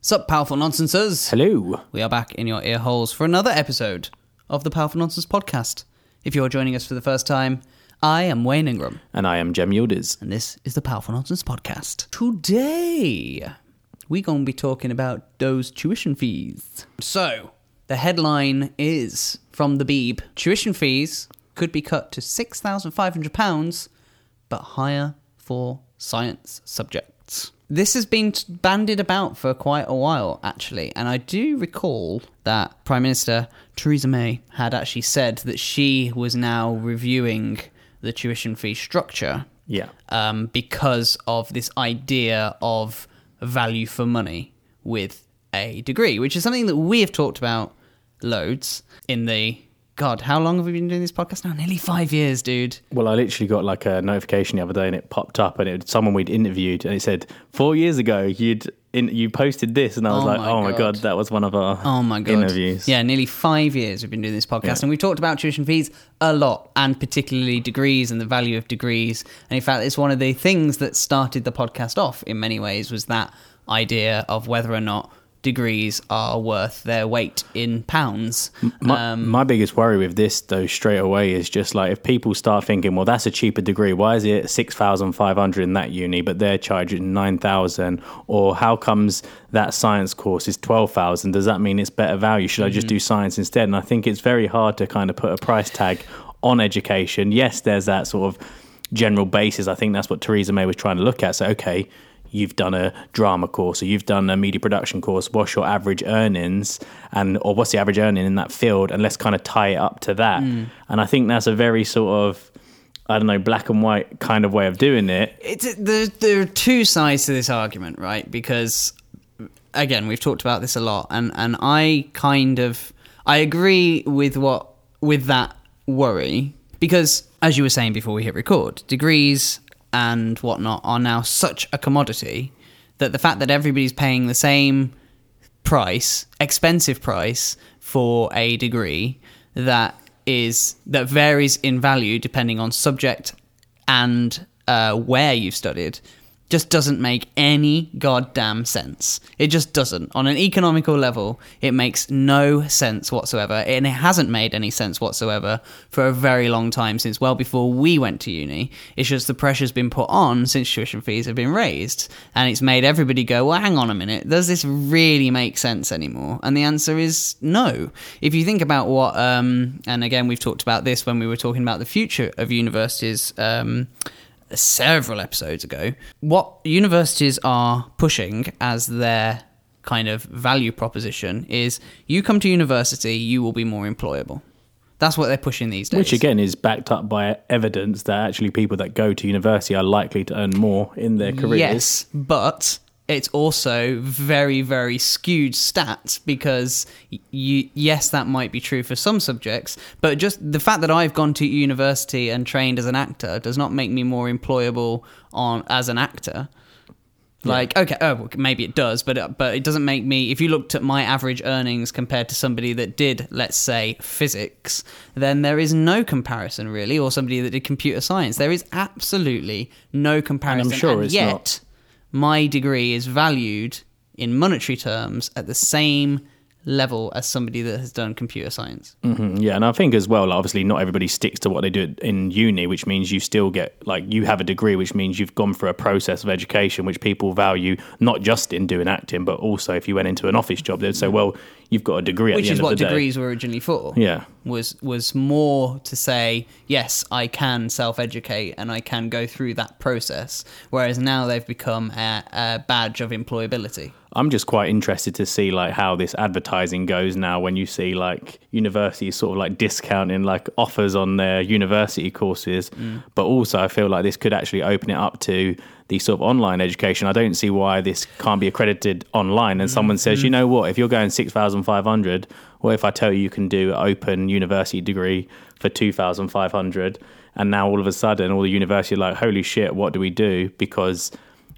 Sup, powerful nonsenses. Hello. We are back in your ear holes for another episode of the Powerful Nonsense podcast. If you're joining us for the first time, I am Wayne Ingram, And I am Cem Yildiz. and this is the Powerful Nonsense podcast. Today, we're going to be talking about those tuition fees. So, the headline is from the Beeb tuition fees could be cut to £6,500, but higher for science subjects. This has been bandied about for quite a while, actually, and I do recall that Prime Minister Theresa May had actually said that she was now reviewing the tuition fee structure Yeah. um, because of this idea of value for money with a degree, which is something that we have talked about loads in the. God, how long have we been doing this podcast now? Nearly five years, dude. Well, I literally got like a notification the other day, and it popped up, and it was someone we'd interviewed, and it said four years ago you'd in, you posted this, and I was Oh like, my oh my God. god, that was one of our Oh my god! interviews. Yeah, nearly five years we've been doing this podcast, Yeah. and we've talked about tuition fees a lot, and particularly degrees and the value of degrees. And in fact, it's one of the things that started the podcast off. In many ways, was that idea of whether or not degrees are worth their weight in pounds. My, Um, my biggest worry with this, though, straight away, is just like if people start thinking, well, that's a cheaper degree. Why is it six thousand five hundred in that uni, but they're charging nine thousand? Or how comes that science course is twelve thousand? Does that mean it's better value? Should I just do science instead? And I think it's very hard to kind of put a price tag on education. Yes, there's that sort of general basis. I think that's what Theresa May was trying to look at. So, okay, you've done a drama course or you've done a media production course. What's your average earnings and or what's the average earning in that field? And let's kind of tie it up to that. Mm. And I think that's a very sort of I don't know black and white kind of way of doing it. it's there, there are two sides to this argument, right? Because again, we've talked about this a lot, and and I kind of I agree with what with that worry because as you were saying before we hit record, degrees and whatnot are now such a commodity that the fact that everybody's paying the same price, expensive price for a degree that is that varies in value depending on subject and uh, where you've studied just doesn't make any goddamn sense. It just doesn't. On an economical level, it makes no sense whatsoever. And it hasn't made any sense whatsoever for a very long time, since well before we went to uni. It's just the pressure's been put on since tuition fees have been raised. And it's made everybody go, well, hang on a minute, does this really make sense anymore? And the answer is no. If you think about what, um, and again, we've talked about this when we were talking about the future of universities. Um, several episodes ago, what universities are pushing as their kind of value proposition is you come to university, you will be more employable. That's what they're pushing these days. Which again is backed up by evidence that actually people that go to university are likely to earn more in their careers. Yes, but it's also very, very skewed stats because you, yes, that might be true for some subjects, but just the fact that I've gone to university and trained as an actor does not make me more employable on as an actor. Like okay, oh, well, maybe it does, but it, but it doesn't make me. If you looked at my average earnings compared to somebody that did, let's say, physics, then there is no comparison really, or somebody that did computer science. There is absolutely no comparison. I'm sure it's yet, not. My degree is valued in monetary terms at the same level as somebody that has done computer science. Mm, Yeah, and I think as well, like, obviously, not everybody sticks to what they do in uni, which means you still get like you have a degree, which means you've gone through a process of education, which people value not just in doing acting, but also if you went into an office job, they'd say, "Well, you've got a degree." At Which the is end what of the day. degrees were originally for. Yeah, was was more to say yes i can self-educate and i can go through that process whereas now they've become a, a badge of employability I'm just quite interested to see like how this advertising goes now when you see like universities sort of like discounting like offers on their university courses, mm. but also I feel like this could actually open it up to the sort of online education. I don't see why this can't be accredited online. And someone says, you mm-hmm. know what, if you're going six thousand five hundred, what if I tell you you can do an open university degree for two thousand five hundred? And now all of a sudden, all the university are like, holy shit, what do we do? Because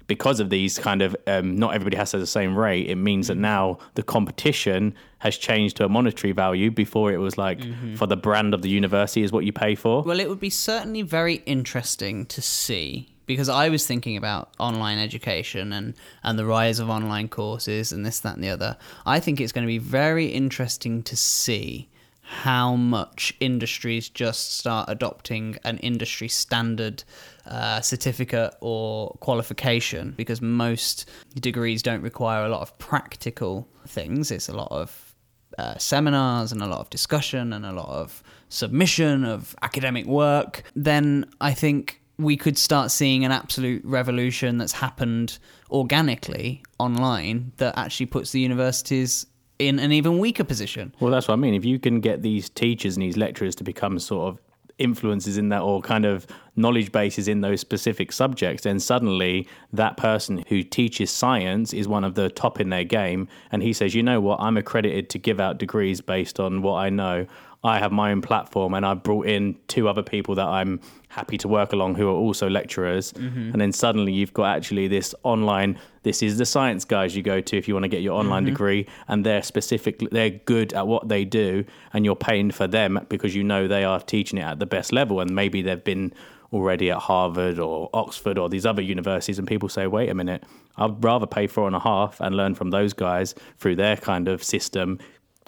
because of these kind of um, not everybody has to the same rate it means that mm-hmm. now the competition has changed to a monetary value before it was like mm-hmm. for the brand of the university is what you pay for well it would be certainly very interesting to see because I was thinking about online education and, and the rise of online courses and this, that, and the other. I think it's going to be very interesting to see how much industries just start adopting an industry standard uh, certificate or qualification because most degrees don't require a lot of practical things. It's a lot of uh, seminars and a lot of discussion and a lot of submission of academic work. Then I think we could start seeing an absolute revolution that's happened organically online that actually puts the universities in an even weaker position. Well, that's what I mean. If you can get these teachers and these lecturers to become sort of influences in that or kind of knowledge bases in those specific subjects, then suddenly that person who teaches science is one of the top in their game. And he says, you know what, I'm accredited to give out degrees based on what I know. I have my own platform and I've brought in two other people that I'm happy to work along who are also lecturers. Mm-hmm. And then suddenly you've got actually this online, this is the science guys you go to if you want to get your online mm-hmm. degree. And they're specifically, they're good at what they do. And you're paying for them because you know they are teaching it at the best level. And maybe they've been already at Harvard or Oxford or these other universities. And people say, wait a minute, I'd rather pay four and a half and learn from those guys through their kind of system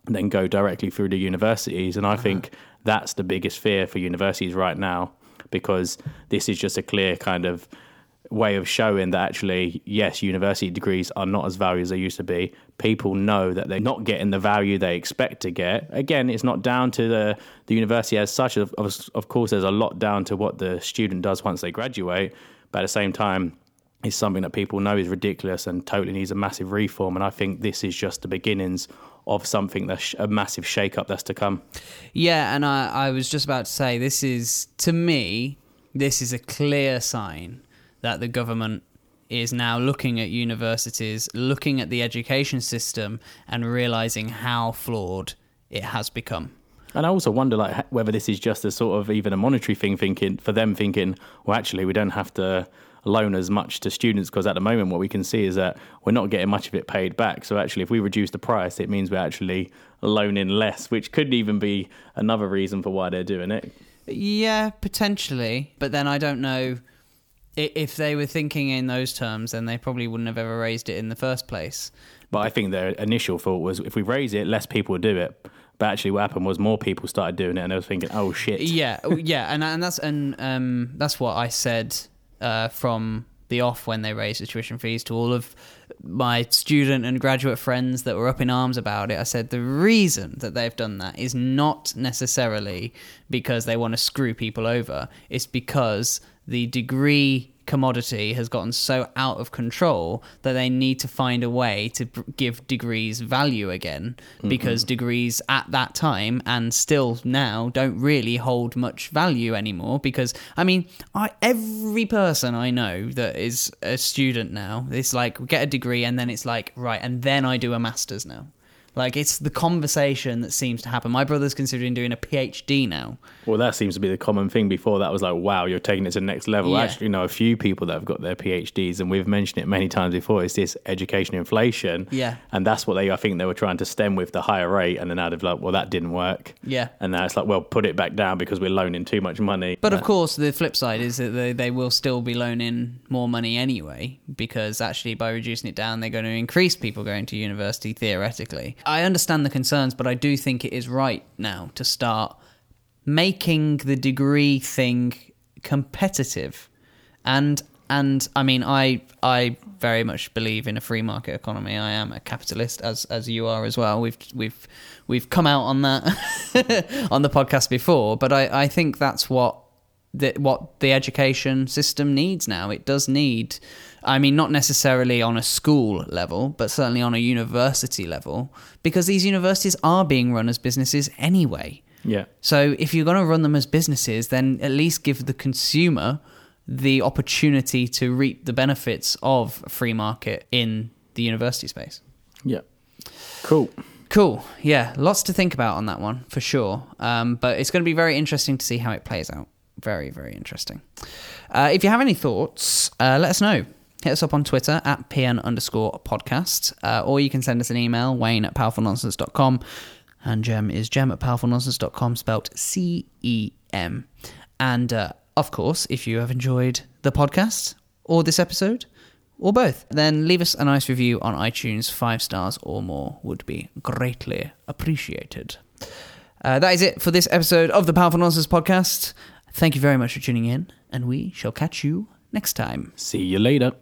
than go directly through the universities. And I uh-huh. think that's the biggest fear for universities right now because this is just a clear kind of way of showing that actually, yes, university degrees are not as valued as they used to be. People know that they're not getting the value they expect to get. Again, it's not down to the, the university as such. Of, of course, there's a lot down to what the student does once they graduate. But at the same time, it's something that people know is ridiculous and totally needs a massive reform. And I think this is just the beginnings of something that's a massive shake-up that's to come. Yeah, and I, I was just about to say this is to me this is a clear sign that the government is now looking at universities, looking at the education system, and realizing how flawed it has become. And I also wonder, like, whether this is just a sort of even a monetary thing, thinking for them, thinking, well, actually, we don't have to loan as much to students because at the moment what we can see is that we're not getting much of it paid back. So actually, if we reduce the price, it means we're actually loaning less, which could even be another reason for why they're doing it. Yeah, potentially, but then I don't know if they were thinking in those terms, then they probably wouldn't have ever raised it in the first place. But I think their initial thought was if we raise it, less people will do it. But actually, what happened was more people started doing it, and I was thinking, "Oh shit!" Yeah, yeah, and and that's and um, that's what I said uh, from the off when they raised the tuition fees to all of my student and graduate friends that were up in arms about it. I said the reason that they've done that is not necessarily because they want to screw people over, it's because the degree commodity has gotten so out of control that they need to find a way to give degrees value again. Mm-hmm. because degrees at that time and still now don't really hold much value anymore. Because i mean I, every person i know that is a student now it's like get a degree and then it's like right and then i do a masters now like it's the conversation that seems to happen. My brother's considering doing a PhD now. Well, that seems to be the common thing. Before that was like, wow, you're taking it to the next level. Yeah. Actually, you know a few people that have got their PhDs, and we've mentioned it many times before. It's this education inflation. Yeah, and that's what they, I think, they were trying to stem with the higher rate, and then now they've like, well, that didn't work. Yeah, and now it's like, well, put it back down because we're loaning too much money. But of uh, course, the flip side is that they, they will still be loaning more money anyway, because actually by reducing it down, they're going to increase people going to university theoretically. I understand the concerns, but I do think it is right now to start making the degree thing competitive. And and I mean I I very much believe in a free market economy. I am a capitalist as as you are as well. We've we've we've come out on that on the podcast before, but I, I think that's what the, what the education system needs now. It does need I mean, not necessarily on a school level, but certainly on a university level, because these universities are being run as businesses anyway. Yeah. So if you're going to run them as businesses, then at least give the consumer the opportunity to reap the benefits of free market in the university space. Yeah. Cool. Cool. Yeah, lots to think about on that one for sure. Um, but it's going to be very interesting to see how it plays out very, very interesting. Uh, if you have any thoughts, uh, let us know. Hit us up on Twitter at PN underscore podcast, uh, or you can send us an email, Wayne at powerfulnonsense.com. And Cem is cem at powerfulnonsense.com, spelt C E M. And uh, of course, if you have enjoyed the podcast or this episode, or both, then leave us a nice review on iTunes. Five stars or more would be greatly appreciated. Uh, that is it for this episode of the Powerful Nonsense Podcast. Thank you very much for tuning in, and we shall catch you next time. See you later.